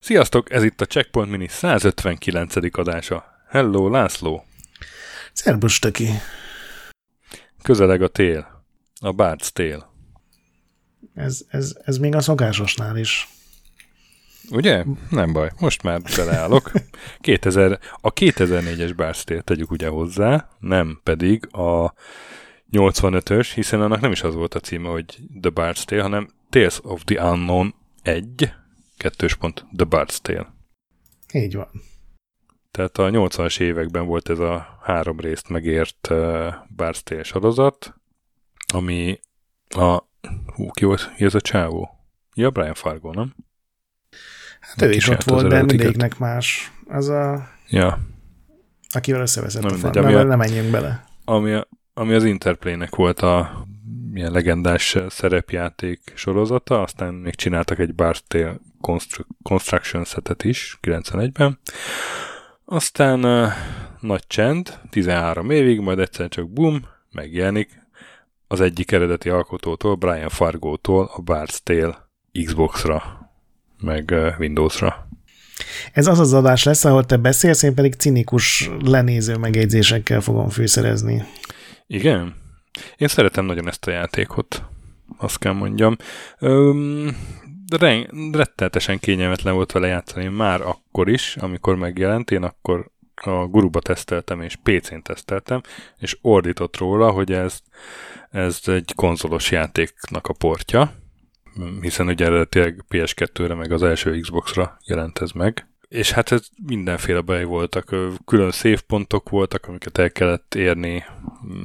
Sziasztok, ez itt a Checkpoint Mini 159. adása. Hello, László! Szerbus, Töki! Közeleg a tél. A Bárc tél. Ez, ez, ez még a szokásosnál is. Ugye? Nem baj, most már beleállok. 2000, a 2004-es Bárc tél tegyük ugye hozzá, nem pedig a 85-ös, hiszen annak nem is az volt a címe, hogy The Bard's Tale, hanem Tales of the Unknown 1, kettős pont The Bard's Tale. Így van. Tehát a 80-as években volt ez a három részt megért uh, Bard's Tale sorozat, ami a... Hú, ki, volt, ki ez a csávó? Ja, Brian Fargo, nem? Hát ő is ott volt, de mindegyiknek más. Az a... Ja. Akivel összeveszett nem, a farm, nem menjünk bele. Ami, a, ami az Interplaynek volt a milyen legendás szerepjáték sorozata, aztán még csináltak egy Bartail Construction setet is 91-ben. Aztán uh, nagy csend, 13 évig, majd egyszer csak bum, megjelenik az egyik eredeti alkotótól, Brian Fargo-tól a Bard's Tale Xbox-ra, meg Windows-ra. Ez az az adás lesz, ahol te beszélsz, én pedig cinikus lenéző megjegyzésekkel fogom fűszerezni. Igen? Én szeretem nagyon ezt a játékot, azt kell mondjam. Öm, rettenetesen kényelmetlen volt vele játszani már akkor is, amikor megjelent. Én akkor a guruba teszteltem, és PC-n teszteltem, és ordított róla, hogy ez, ez egy konzolos játéknak a portja, hiszen ugye eredetileg PS2-re, meg az első Xbox-ra jelent ez meg. És hát ez mindenféle baj voltak, külön szép pontok voltak, amiket el kellett érni,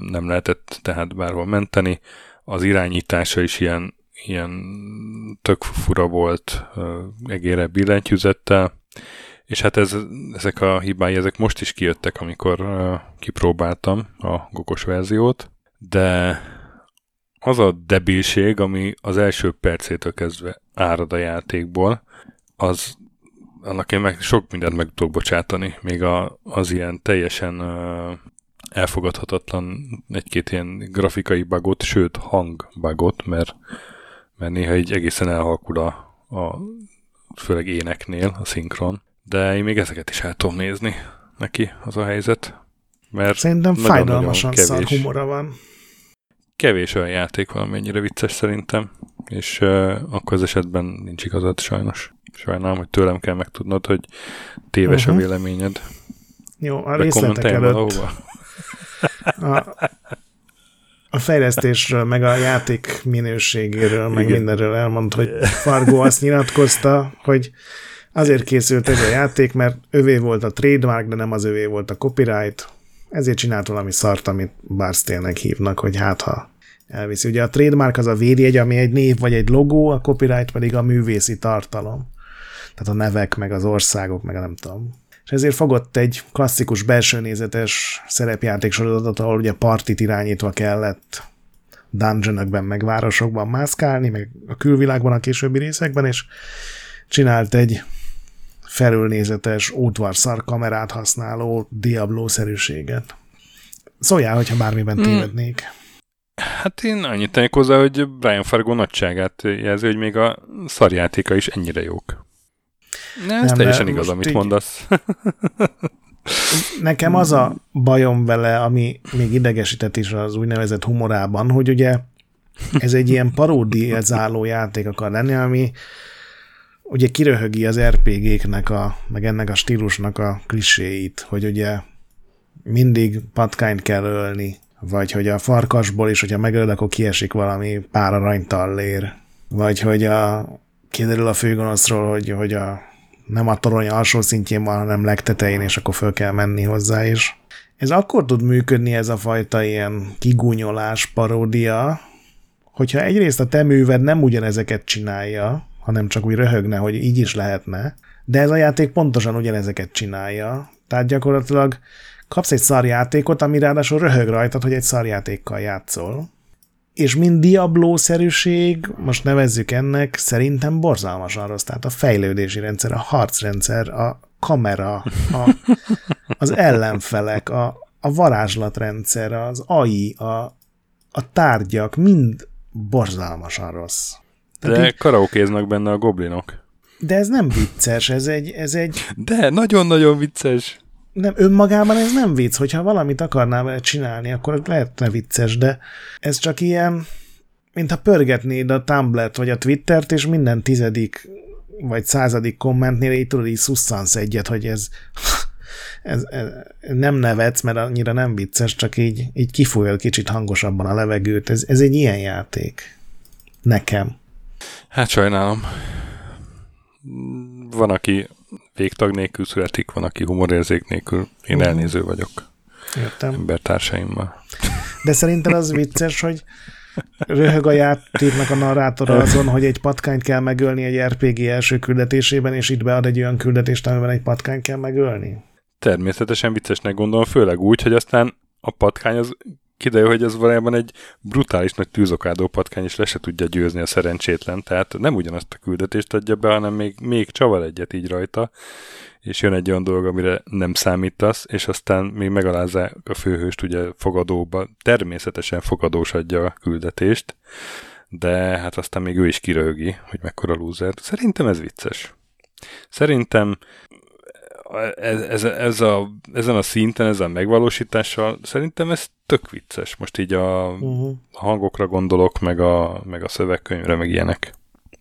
nem lehetett tehát bárhol menteni. Az irányítása is ilyen, ilyen tök fura volt, egére billentyűzettel, és hát ez, ezek a hibái, ezek most is kijöttek, amikor kipróbáltam a gokos verziót, de az a debilség, ami az első percétől kezdve árad a játékból, az annak én meg sok mindent meg tudok bocsátani, még a, az ilyen teljesen uh, elfogadhatatlan egy-két ilyen grafikai bagot, sőt hangbagot, mert, mert néha így egészen elhalkul a, a főleg éneknél a szinkron, de én még ezeket is el tudom nézni neki, az a helyzet. Mert Szerintem fájdalmasan szar humora van. Kevés olyan játék valamennyire vicces szerintem, és uh, akkor az esetben nincs igazad sajnos. Sajnálom, hogy tőlem kell megtudnod, hogy téves uh-huh. a mhm. véleményed. Jó, a részletek előtt a, a fejlesztésről, meg a játék minőségéről, meg Igen. mindenről elmond, hogy Fargo azt nyilatkozta, hogy azért készült ez a játék, mert övé volt a trademark, de nem az övé volt a copyright, ezért csinált valami szart, amit Barstélnek hívnak, hogy hát ha elviszi. Ugye a trademark az a védjegy, ami egy név vagy egy logó, a copyright pedig a művészi tartalom tehát a nevek, meg az országok, meg nem tudom. És ezért fogott egy klasszikus belső nézetes szerepjáték sorozatot, ahol ugye partit irányítva kellett dungeonokban, meg városokban mászkálni, meg a külvilágban a későbbi részekben, és csinált egy felülnézetes útvarszar kamerát használó Diablo-szerűséget. Szóljál, hogyha bármiben hmm. tévednék. Hát én annyit tennék hozzá, hogy Brian Fargo nagyságát jelzi, hogy még a szarjátéka is ennyire jók. Ne, ez nem, teljesen igaz, amit így... mondasz. Nekem az a bajom vele, ami még idegesített is az úgynevezett humorában, hogy ugye ez egy ilyen paródiázáló játék akar lenni, ami ugye kiröhögi az RPG-knek, a, meg ennek a stílusnak a kliséit, hogy ugye mindig patkányt kell ölni, vagy hogy a farkasból is, hogyha megölöd, akkor kiesik valami pár aranytallér, vagy hogy a, kiderül a főgonoszról, hogy, hogy a nem a torony alsó szintjén van, hanem legtetején, és akkor föl kell menni hozzá is. Ez akkor tud működni ez a fajta ilyen kigúnyolás, paródia, hogyha egyrészt a te műved nem ugyanezeket csinálja, hanem csak úgy röhögne, hogy így is lehetne, de ez a játék pontosan ugyanezeket csinálja. Tehát gyakorlatilag kapsz egy szarjátékot, ami ráadásul röhög rajtad, hogy egy szarjátékkal játszol és mind Diablo-szerűség, most nevezzük ennek, szerintem borzalmasan rossz. Tehát a fejlődési rendszer, a harcrendszer, a kamera, a, az ellenfelek, a, a varázslatrendszer, az AI, a, a tárgyak mind borzalmasan rossz. De így, karaokéznak benne a goblinok. De ez nem vicces, ez egy... Ez egy de, nagyon-nagyon vicces. Nem, önmagában ez nem vicc, hogyha valamit akarnál vele csinálni, akkor lehetne vicces, de ez csak ilyen, mintha pörgetnéd a Tumblr-t vagy a Twittert, és minden tizedik vagy századik kommentnél így tudod, így szusszansz egyet, hogy ez, ez, ez, nem nevetsz, mert annyira nem vicces, csak így, így kifújol kicsit hangosabban a levegőt. Ez, ez egy ilyen játék. Nekem. Hát sajnálom. Van, aki végtag nélkül születik, van, aki humorérzék nélkül. Én uh-huh. elnéző vagyok. Értem. Embertársaimmal. De szerinted az vicces, hogy röhög a játéknak a narrátora azon, hogy egy patkányt kell megölni egy RPG első küldetésében, és itt bead egy olyan küldetést, amiben egy patkányt kell megölni? Természetesen viccesnek gondolom, főleg úgy, hogy aztán a patkány az kiderül, hogy ez valójában egy brutális nagy tűzokádó patkány, és le se tudja győzni a szerencsétlen. Tehát nem ugyanazt a küldetést adja be, hanem még, még csavar egyet így rajta, és jön egy olyan dolog, amire nem számítasz, és aztán még megalázzák a főhőst ugye fogadóba. Természetesen fogadós adja a küldetést, de hát aztán még ő is kiröhögi, hogy mekkora lúzer. Szerintem ez vicces. Szerintem ez, ez, ez a, ezen a szinten, ezen a megvalósítással szerintem ez tök vicces. Most így a uh-huh. hangokra gondolok, meg a, meg a szövegkönyvre, meg ilyenek.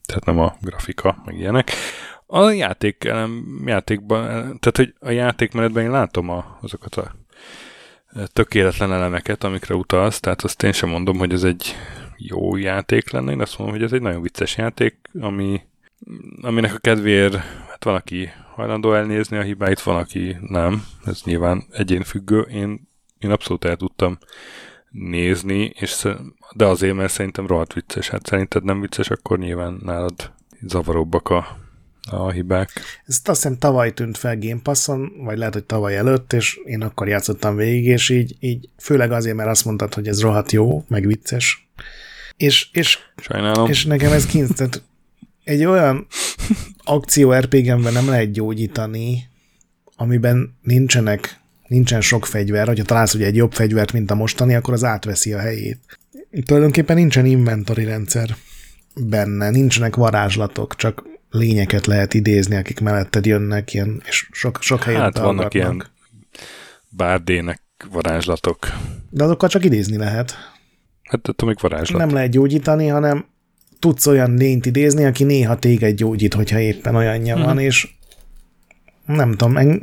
Tehát nem a grafika, meg ilyenek. A játék, játékban, tehát hogy a játékmenetben én látom a, azokat a tökéletlen elemeket, amikre utalsz, tehát azt én sem mondom, hogy ez egy jó játék lenne, én azt mondom, hogy ez egy nagyon vicces játék, ami, aminek a kedvéért hát van, aki hajlandó elnézni a hibáit, van, aki nem, ez nyilván egyén függő, én, én abszolút el tudtam nézni, és, de azért, mert szerintem rohadt vicces, hát szerinted nem vicces, akkor nyilván nálad zavaróbbak a a hibák. Ez azt hiszem tavaly tűnt fel Game Passon, vagy lehet, hogy tavaly előtt, és én akkor játszottam végig, és így, így főleg azért, mert azt mondtad, hogy ez rohadt jó, meg vicces. És, és, Sajnálom. és nekem ez kint, egy olyan akció RPG-ben nem lehet gyógyítani, amiben nincsenek, nincsen sok fegyver, hogyha találsz ugye egy jobb fegyvert, mint a mostani, akkor az átveszi a helyét. Tulajdonképpen nincsen inventory rendszer benne, nincsenek varázslatok, csak lényeket lehet idézni, akik melletted jönnek, ilyen, és sok, sok helyen Hát vannak ilyen bárdének varázslatok. De azokkal csak idézni lehet. Hát attól még varázslat. Nem lehet gyógyítani, hanem tudsz olyan lényt idézni, aki néha téged gyógyít, hogyha éppen olyanja hmm. van, és nem tudom, en,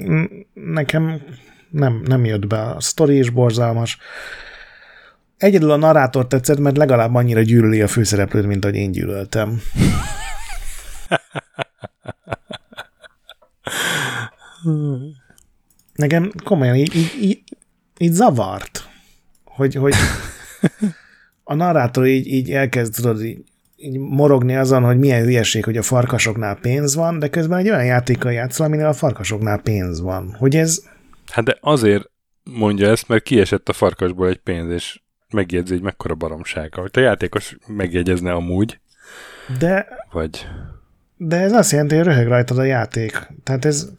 nekem nem, nem jött be. A sztori is borzalmas. Egyedül a narrátor tetszett, mert legalább annyira gyűlöli a főszereplőt, mint ahogy én gyűlöltem. Nekem komolyan így, így, így, így zavart, hogy, hogy a narrátor így, így elkezd tudod, így, így morogni azon, hogy milyen hülyeség, hogy a farkasoknál pénz van, de közben egy olyan játékkal játszol, aminél a farkasoknál pénz van. Hogy ez... Hát de azért mondja ezt, mert kiesett a farkasból egy pénz, és megjegyzi, hogy mekkora baromság. Hogy a játékos megjegyezne amúgy. De... Vagy... De ez azt jelenti, hogy röhög rajtad a játék. Tehát ez...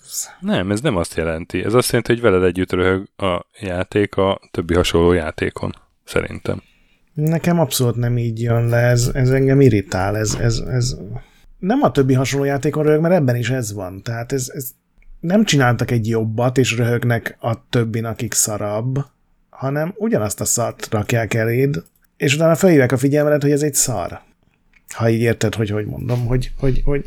Nem, ez nem azt jelenti. Ez azt jelenti, hogy veled együtt röhög a játék a többi hasonló játékon. Szerintem. Nekem abszolút nem így jön le, ez, ez engem irritál, ez, ez, ez nem a többi hasonló játékon röhög, mert ebben is ez van. Tehát ez, ez nem csináltak egy jobbat, és röhögnek a többin, akik szarabb, hanem ugyanazt a szart rakják eléd, és utána felhívják a figyelmedet, hogy ez egy szar. Ha így érted, hogy hogy mondom, hogy... hogy, hogy...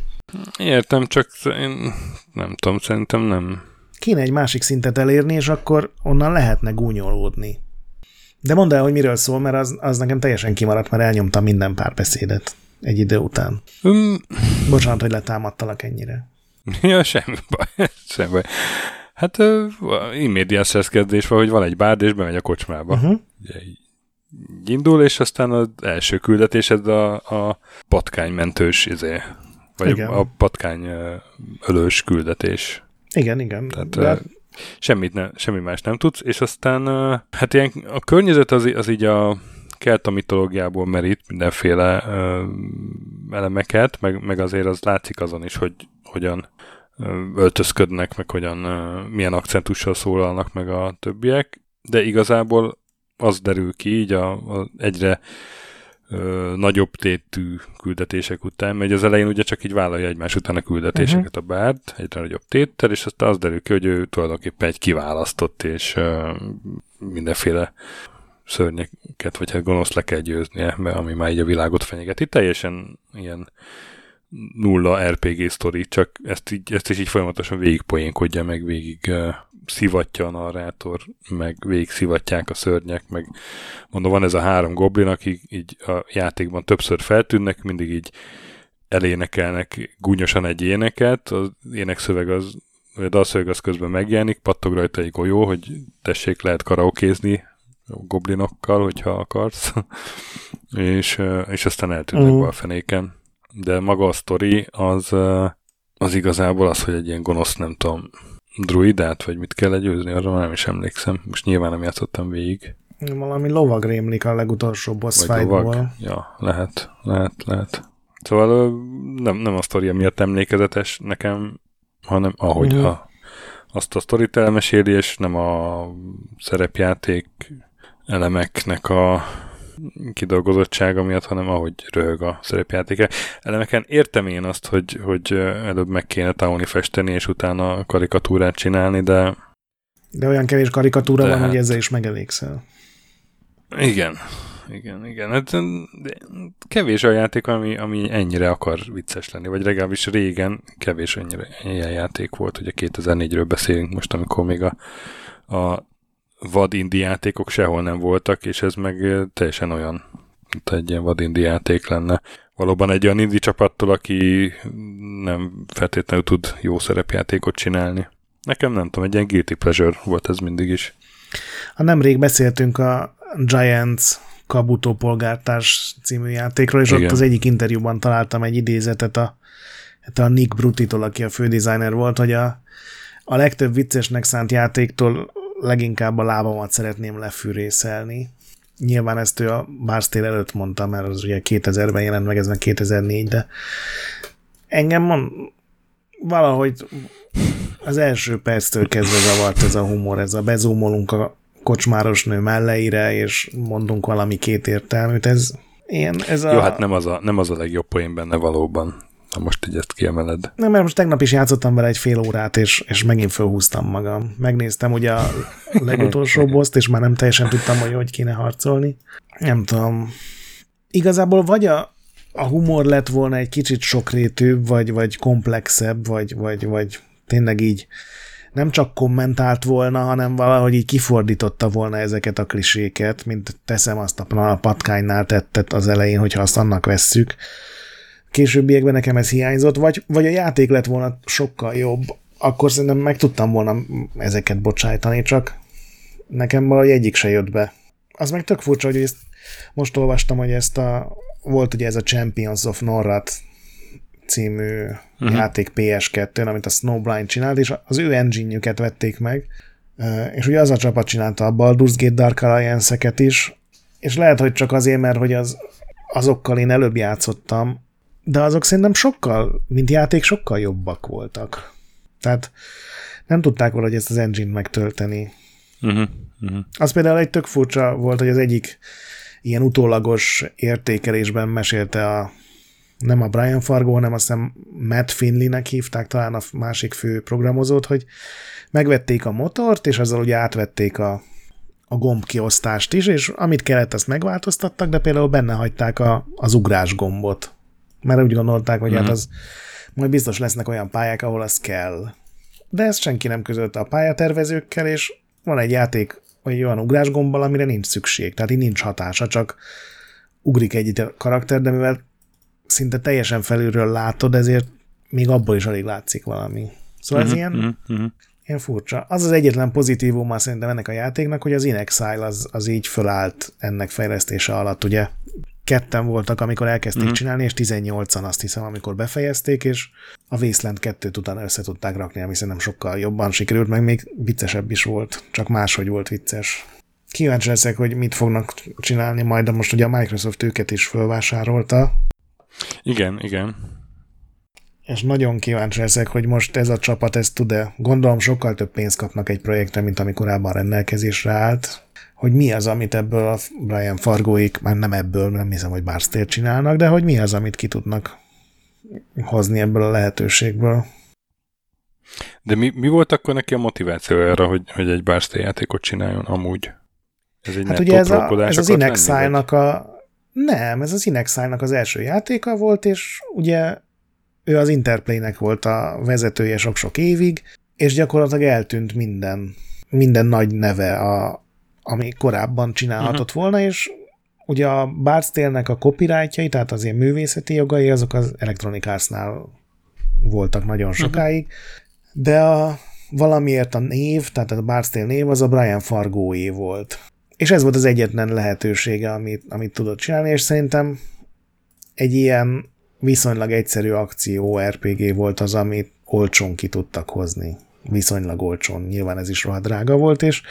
Értem, csak én nem tudom, szerintem nem. Kéne egy másik szintet elérni, és akkor onnan lehetne gúnyolódni. De mondd el, hogy miről szól, mert az, az nekem teljesen kimaradt, mert elnyomtam minden párbeszédet egy idő után. Um, Bocsánat, hogy letámadtalak ennyire. Ja, semmi baj, semmi baj. Hát immédiás kezdés van, hogy van egy bárd, és bemegy a kocsmába. Uh-huh. Ugye, indul, és aztán az első küldetésed a, a patkánymentős izé, vagy igen. a patkány ölős küldetés. Igen, igen. Tehát, de... semmit ne, semmi más nem tudsz, és aztán hát ilyen, a környezet az, az így a kelta mitológiából merít mindenféle ö, elemeket, meg, meg azért az látszik azon is, hogy hogyan öltözködnek, meg hogyan, milyen akcentussal szólalnak meg a többiek, de igazából az derül ki így a, a egyre ö, nagyobb tétű küldetések után, mert az elején ugye csak így vállalja egymás után a küldetéseket uh-huh. a bárd, egyre nagyobb téttel, és aztán az derül ki, hogy ő tulajdonképpen egy kiválasztott, és ö, mindenféle szörnyeket, vagy hát gonosz le kell győznie, mert ami már így a világot fenyegeti. Teljesen ilyen nulla RPG sztori, csak ezt, így, ezt is így folyamatosan végigpoénkodja, meg végig szivatja a narrátor, meg végig szivatják a szörnyek, meg mondom, van ez a három goblin, akik így a játékban többször feltűnnek, mindig így elénekelnek gúnyosan egy éneket, az énekszöveg az, vagy a dalszöveg az közben megjelenik, pattog rajta egy golyó, hogy tessék, lehet karaokézni goblinokkal, hogyha akarsz, és, és aztán eltűnnek uh-huh. a fenéken. De maga a sztori az, az igazából az, hogy egy ilyen gonosz, nem tudom, druidát, vagy mit kell legyőzni, arra már nem is emlékszem. Most nyilván nem játszottam végig. Valami lovag rémlik a legutolsó boss fightból. Ja, lehet, lehet, lehet. Szóval nem, nem a sztoria miatt emlékezetes nekem, hanem ahogy uh-huh. a, azt a sztorit elmeséli, és nem a szerepjáték elemeknek a kidolgozottsága miatt, hanem ahogy röhög a szerepjátéka. Elemeken értem én azt, hogy, hogy előbb meg kéne tanulni festeni, és utána karikatúrát csinálni, de... De olyan kevés karikatúra van, hát... hogy ezzel is megelégszel. Igen, igen, igen. Hát, kevés a játék, ami, ami ennyire akar vicces lenni, vagy legalábbis régen kevés ennyire ilyen játék volt. Ugye 2004-ről beszélünk most, amikor még a, a vad indi játékok sehol nem voltak, és ez meg teljesen olyan, mint egy ilyen vad indi játék lenne. Valóban egy olyan indi csapattól, aki nem feltétlenül tud jó szerepjátékot csinálni. Nekem nem tudom, egy ilyen guilty pleasure volt ez mindig is. A nemrég beszéltünk a Giants Kabuto polgártárs című játékról, és Igen. ott az egyik interjúban találtam egy idézetet a, hát a Nick Brutitól, aki a fődesigner volt, hogy a, a legtöbb viccesnek szánt játéktól leginkább a lábamat szeretném lefűrészelni. Nyilván ezt ő a Bárstél előtt mondta, mert az ugye 2000-ben jelent meg, ez meg 2004, de engem mond, valahogy az első perctől kezdve zavart ez a humor, ez a bezúmolunk a kocsmáros nő melleire, és mondunk valami két értelműt, ez ilyen, ez a... Jó, hát nem az a, nem az a legjobb poén benne valóban. Ha most így ezt kiemeled. Nem, mert most tegnap is játszottam vele egy fél órát, és, és megint fölhúztam magam. Megnéztem ugye a legutolsó boszt, és már nem teljesen tudtam, hogy hogy kéne harcolni. Nem tudom. Igazából vagy a, a humor lett volna egy kicsit sokrétűbb, vagy, vagy komplexebb, vagy, vagy, vagy tényleg így nem csak kommentált volna, hanem valahogy így kifordította volna ezeket a kliséket, mint teszem azt a patkánynál tettet az elején, hogyha azt annak vesszük későbbiekben nekem ez hiányzott, vagy, vagy a játék lett volna sokkal jobb, akkor szerintem meg tudtam volna ezeket bocsájtani, csak nekem valahogy egyik se jött be. Az meg tök furcsa, hogy ezt most olvastam, hogy ezt a, volt ugye ez a Champions of Norrat című uh-huh. játék PS2-n, amit a Snowblind csinált, és az ő engine vették meg, és ugye az a csapat csinálta a Baldur's Gate Dark Alliance-eket is, és lehet, hogy csak azért, mert hogy az, azokkal én előbb játszottam, de azok szerintem sokkal, mint játék, sokkal jobbak voltak. Tehát nem tudták valahogy ezt az engine megtölteni. Uh-huh, uh-huh. Az például egy tök furcsa volt, hogy az egyik ilyen utólagos értékelésben mesélte a nem a Brian Fargo, hanem azt hiszem Matt Finley-nek hívták talán a másik fő programozót, hogy megvették a motort, és azzal ugye átvették a, a gombkiosztást is, és amit kellett, azt megváltoztattak, de például benne hagyták a, az ugrás gombot mert úgy gondolták, hogy mm-hmm. hát mhm. az majd biztos lesznek olyan pályák, ahol az kell. De ezt senki nem közölte a pályatervezőkkel, és van egy játék, vagy olyan ugrásgombbal, amire nincs szükség, tehát így nincs hatása, csak ugrik egy karakter, de mivel szinte teljesen felülről látod, ezért még abból is alig látszik valami. Szóval uh-huh, ez mhm, ilyen, uh-huh. ilyen furcsa. Az az egyetlen pozitívuma szerintem ennek a játéknak, hogy az Inexile az, az így fölállt ennek fejlesztése alatt, ugye ketten voltak, amikor elkezdték mm. csinálni, és 18-an azt hiszem, amikor befejezték, és a Wasteland 2-t utána össze tudták rakni, ami szerintem sokkal jobban sikerült, meg még viccesebb is volt, csak máshogy volt vicces. Kíváncsi leszek, hogy mit fognak csinálni majd, de most ugye a Microsoft őket is fölvásárolta. Igen, igen. és nagyon kíváncsi leszek, hogy most ez a csapat ezt tud-e. Gondolom sokkal több pénzt kapnak egy projektre, mint ami korábban rendelkezésre állt. Hogy mi az, amit ebből a Brian Fargoik, már nem ebből, nem hiszem, hogy Barstért csinálnak, de hogy mi az, amit ki tudnak hozni ebből a lehetőségből. De mi, mi volt akkor neki a motiváció arra, hogy, hogy egy Barstay játékot csináljon amúgy? Ez egy hát ugye ez, a, ez az Inexile-nak a... Nem, ez az Inexile-nak az első játéka volt, és ugye ő az Interplay-nek volt a vezetője sok-sok évig, és gyakorlatilag eltűnt minden, minden nagy neve, a, ami korábban csinálhatott uh-huh. volna, és ugye a Bard's a copyrightjai, tehát az ilyen művészeti jogai, azok az Electronic Arts-nál voltak nagyon mhm. sokáig, uh-huh. de a, valamiért a név, tehát a Bard's név az a Brian Fargóé volt. És ez volt az egyetlen lehetősége, amit, amit tudott csinálni, és szerintem egy ilyen viszonylag egyszerű akció RPG volt az, amit olcsón ki tudtak hozni. Viszonylag olcsón. Nyilván ez is rohadt drága volt, és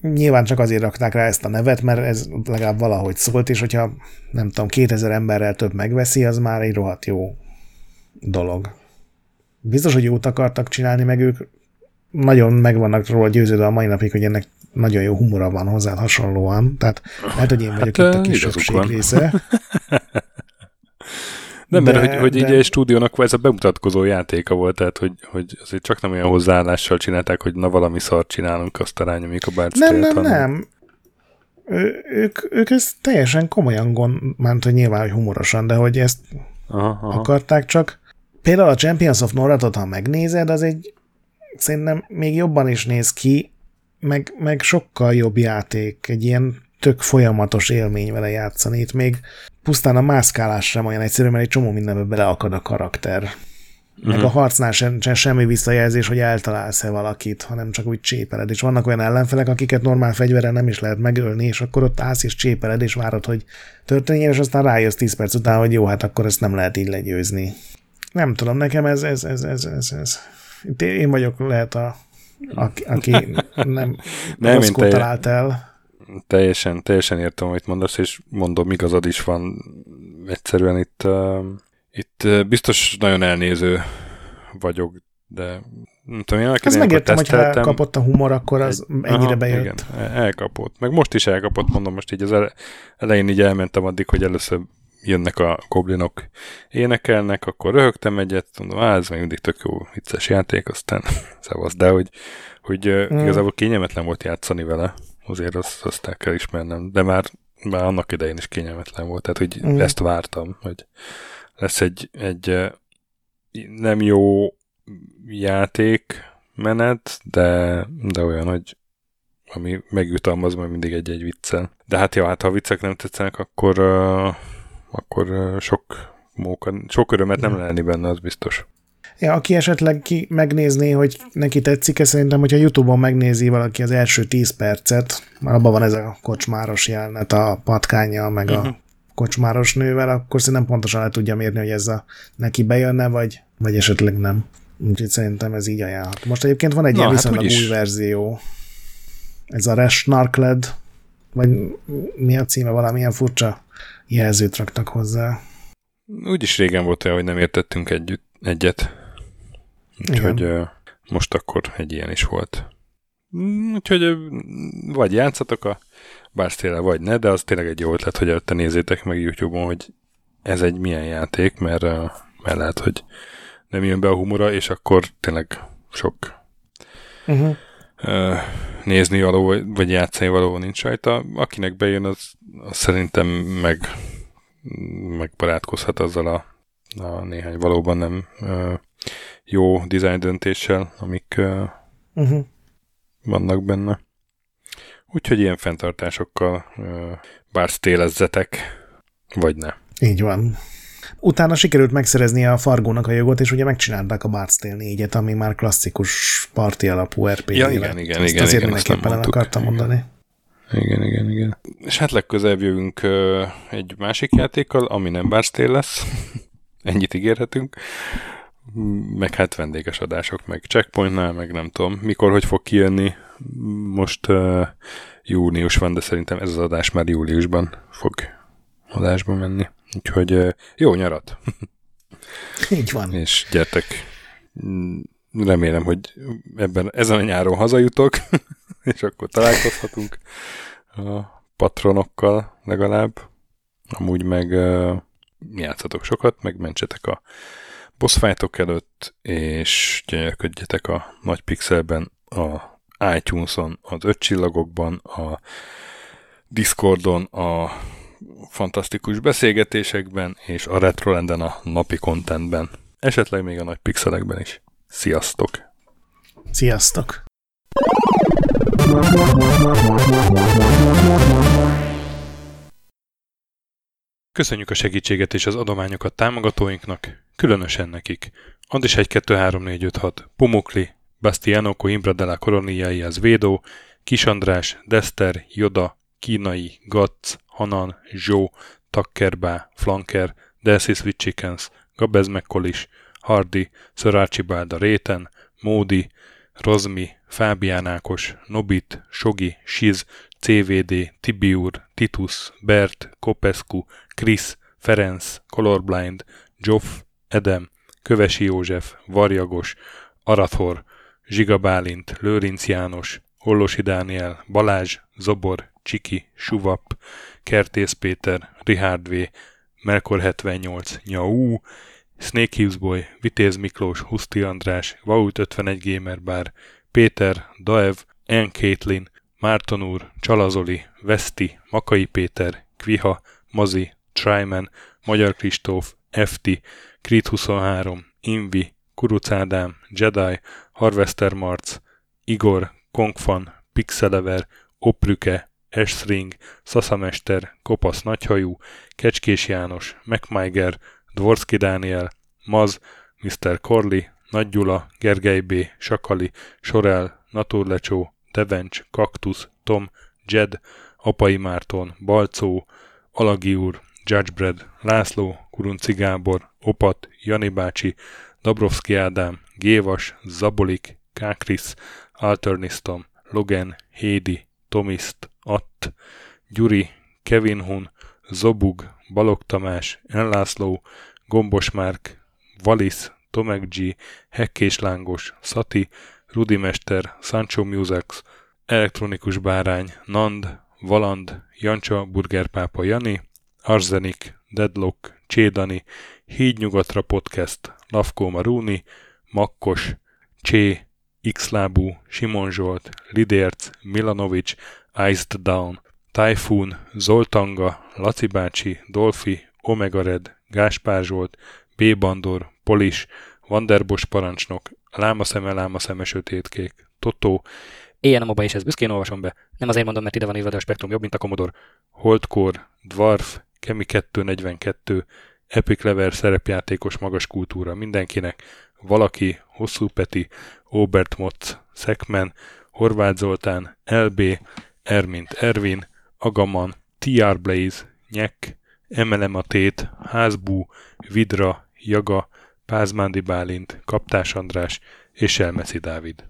nyilván csak azért rakták rá ezt a nevet, mert ez legalább valahogy szólt, és hogyha nem tudom, 2000 emberrel több megveszi, az már egy rohadt jó dolog. Biztos, hogy jót akartak csinálni, meg ők nagyon meg vannak róla győződve a mai napig, hogy ennek nagyon jó humora van hozzá hasonlóan, tehát lehet, hogy én vagyok hát, itt a kisebbség része. Nem, de, mert hogy, hogy de... így egy stúdiónak ez a bemutatkozó játéka volt, tehát hogy, hogy azért csak nem olyan hozzáállással csinálták, hogy na valami szart csinálunk, azt rányomjuk a bárc Nem, nem, hanem... nem. Ő, ők, ők ezt teljesen komolyan gond, mert hogy nyilván, hogy humorosan, de hogy ezt aha, aha. akarták csak. Például a Champions of Norratot, ha megnézed, az egy szerintem még jobban is néz ki, meg, meg sokkal jobb játék, egy ilyen tök folyamatos élmény vele játszani. Itt még pusztán a mászkálás sem olyan egyszerű, mert egy csomó mindenbe beleakad a karakter. Meg uh-huh. a harcnál sem, sem semmi visszajelzés, hogy eltalálsz-e valakit, hanem csak úgy csépeled. És vannak olyan ellenfelek, akiket normál fegyverrel nem is lehet megölni, és akkor ott állsz és csépeled, és várod, hogy történjen, és aztán rájössz 10 perc után, hogy jó, hát akkor ezt nem lehet így legyőzni. Nem tudom, nekem ez, ez, ez, ez, ez, ez. Én vagyok lehet a, aki, aki nem, nem talált el teljesen, teljesen értem, amit mondasz, és mondom, igazad is van. Egyszerűen itt, uh, itt uh, biztos nagyon elnéző vagyok, de nem tudom, én Ez megértem, hogy ha elkapott a humor, akkor az egy, ennyire aha, bejött. Igen, elkapott. Meg most is elkapott, mondom, most így az elején így elmentem addig, hogy először jönnek a goblinok, énekelnek, akkor röhögtem egyet, mondom, á, ez még mindig tök jó vicces játék, aztán szavasz, de hogy, hogy mm. igazából kényelmetlen volt játszani vele, azért azt, azt el kell ismernem, de már, már annak idején is kényelmetlen volt, tehát hogy mm. ezt vártam, hogy lesz egy, egy nem jó játék menet, de, de olyan, hogy ami megjutalmaz majd mindig egy-egy viccel. De hát jó, hát ha a viccek nem tetszenek, akkor, uh, akkor uh, sok, móka, sok örömet nem lenni benne, az biztos. Ja, aki esetleg ki megnézné, hogy neki tetszik-e, szerintem, hogyha Youtube-on megnézi valaki az első 10 percet, már abban van ez a kocsmáros jelenet a patkánya, meg uh-huh. a mhm. kocsmáros nővel, akkor szerintem pontosan le tudja mérni, hogy ez a neki bejönne, vagy, vagy esetleg nem. Úgyhogy szerintem ez így ajánlhat. Most egyébként van egy Na, ilyen hát viszonylag új verzió. Ez a Resh Narkled, vagy mi a címe, valamilyen furcsa jelzőt raktak hozzá. Úgyis régen volt olyan, hogy nem értettünk együtt, egyet. Úgyhogy uh, most akkor egy ilyen is volt. Mm, úgyhogy vagy játszatok a bársztéle, vagy ne, de az tényleg egy jó ötlet, hogy előtte nézzétek meg YouTube-on, hogy ez egy milyen játék, mert, mert lehet, hogy nem jön be a humora, és akkor tényleg sok uh-huh. nézni való, vagy játszani való nincs rajta. Akinek bejön, az, az szerintem meg megbarátkozhat azzal a, a néhány valóban nem jó design döntéssel, amik uh-huh. vannak benne. Úgyhogy ilyen fenntartásokkal bár stélezzetek, vagy ne. Így van. Utána sikerült megszerezni a Fargónak a jogot, és ugye megcsinálták a Bard's Tale 4-et, ami már klasszikus parti alapú RPG. Ja, igen, igen, Ezt igen. Azért igen, mindenképpen el akartam igen. mondani. Igen, igen, igen. És hát legközelebb jövünk uh, egy másik játékkal, ami nem Bard's Tale lesz. Ennyit ígérhetünk meg hát vendéges adások, meg checkpointnál, meg nem tudom, mikor, hogy fog kijönni. Most uh, június van, de szerintem ez az adás már júliusban fog adásba menni. Úgyhogy uh, jó nyarat! Így van. És gyertek, remélem, hogy ebben ezen a nyáron hazajutok, és akkor találkozhatunk a patronokkal legalább. Amúgy meg uh, játszatok sokat, meg mentsetek a boss fightok előtt, és gyönyörködjetek a nagy pixelben, a iTunes-on, az öt csillagokban, a Discordon, a fantasztikus beszélgetésekben, és a Retrolanden a napi contentben. Esetleg még a nagy pixelekben is. Sziasztok! Sziasztok! Köszönjük a segítséget és az adományokat támogatóinknak, különösen nekik. Andis 1 2 3 4 5 6, Pumukli, Bastiano Coimbra de la Coronilla az Védó, Kis Dester, Joda, Kínai, Gatz, Hanan, Zsó, Takkerbá, Flanker, Delcy Sweet Chickens, Gabez McCollis, Hardy, Sir Archibald Réten, Módi, Rozmi, Fábián Ákos, Nobit, Sogi, Siz, CVD, Tibiur, Titus, Bert, Kopescu, Krisz, Ferenc, Colorblind, Joff, Edem, Kövesi József, Varjagos, Arathor, Zsiga Bálint, Lőrinc János, Hollosi Dániel, Balázs, Zobor, Csiki, Suvap, Kertész Péter, Richard V, Melkor 78, Nyau, Snake Hughes Boy, Vitéz Miklós, Huszti András, Vaut 51 Gamer Bar, Péter, Daev, N. Caitlin, Márton úr, Csalazoli, Veszti, Makai Péter, Kviha, Mazi, Tryman, Magyar Kristóf, FT, Krit 23, Invi, Kuruc Ádám, Jedi, Harvester Marc, Igor, Kongfan, Pixelever, Oprüke, Esring, Szaszamester, Kopasz Nagyhajú, Kecskés János, MacMiger, Dvorski Dániel, Maz, Mr. Corley, Nagy Gyula, Gergely B., Sakali, Sorel, Naturlecsó, Devencs, Kaktusz, Tom, Jed, Apai Márton, Balcó, Alagi úr, Judgebred, László, Kurunci Gábor, Opat, Jani bácsi, Dabrowski Ádám, Gévas, Zabolik, Kákris, Alternisztom, Logan, Hédi, Tomiszt, Att, Gyuri, Kevin Hun, Zobug, Balog Tamás, Enlászló, Gombos Márk, Valisz, Tomek G, Hekkés Lángos, Szati, Rudimester, Sancho Musex, Elektronikus Bárány, Nand, Valand, Jancsa, Burgerpápa Jani, Arzenik, Deadlock, Csédani, Hídnyugatra Podcast, Lavkó Maruni, Makkos, Csé, Xlábú, Simon Zsolt, Lidérc, Milanovic, Iced Down, Typhoon, Zoltanga, Laci bácsi, Dolfi, Omega Red, Gáspár Zsolt, B. Bandor, Polis, Vanderbos parancsnok, Lámaszeme, Lámaszeme sötétkék, Totó, Éjjel a és ezt büszkén olvasom be. Nem azért mondom, mert ide van írva, de a spektrum jobb, mint a Commodore. Holdcore, Dwarf, Kemi 242, Epic Lever szerepjátékos magas kultúra mindenkinek, valaki, Hosszú Peti, Obert Motz, Szekmen, Horváth Zoltán, LB, Ermint Ervin, Agaman, TR Blaze, Nyek, Emelem a Tét, Házbú, Vidra, Jaga, Pázmándi Bálint, Kaptás András és Elmeszi Dávid.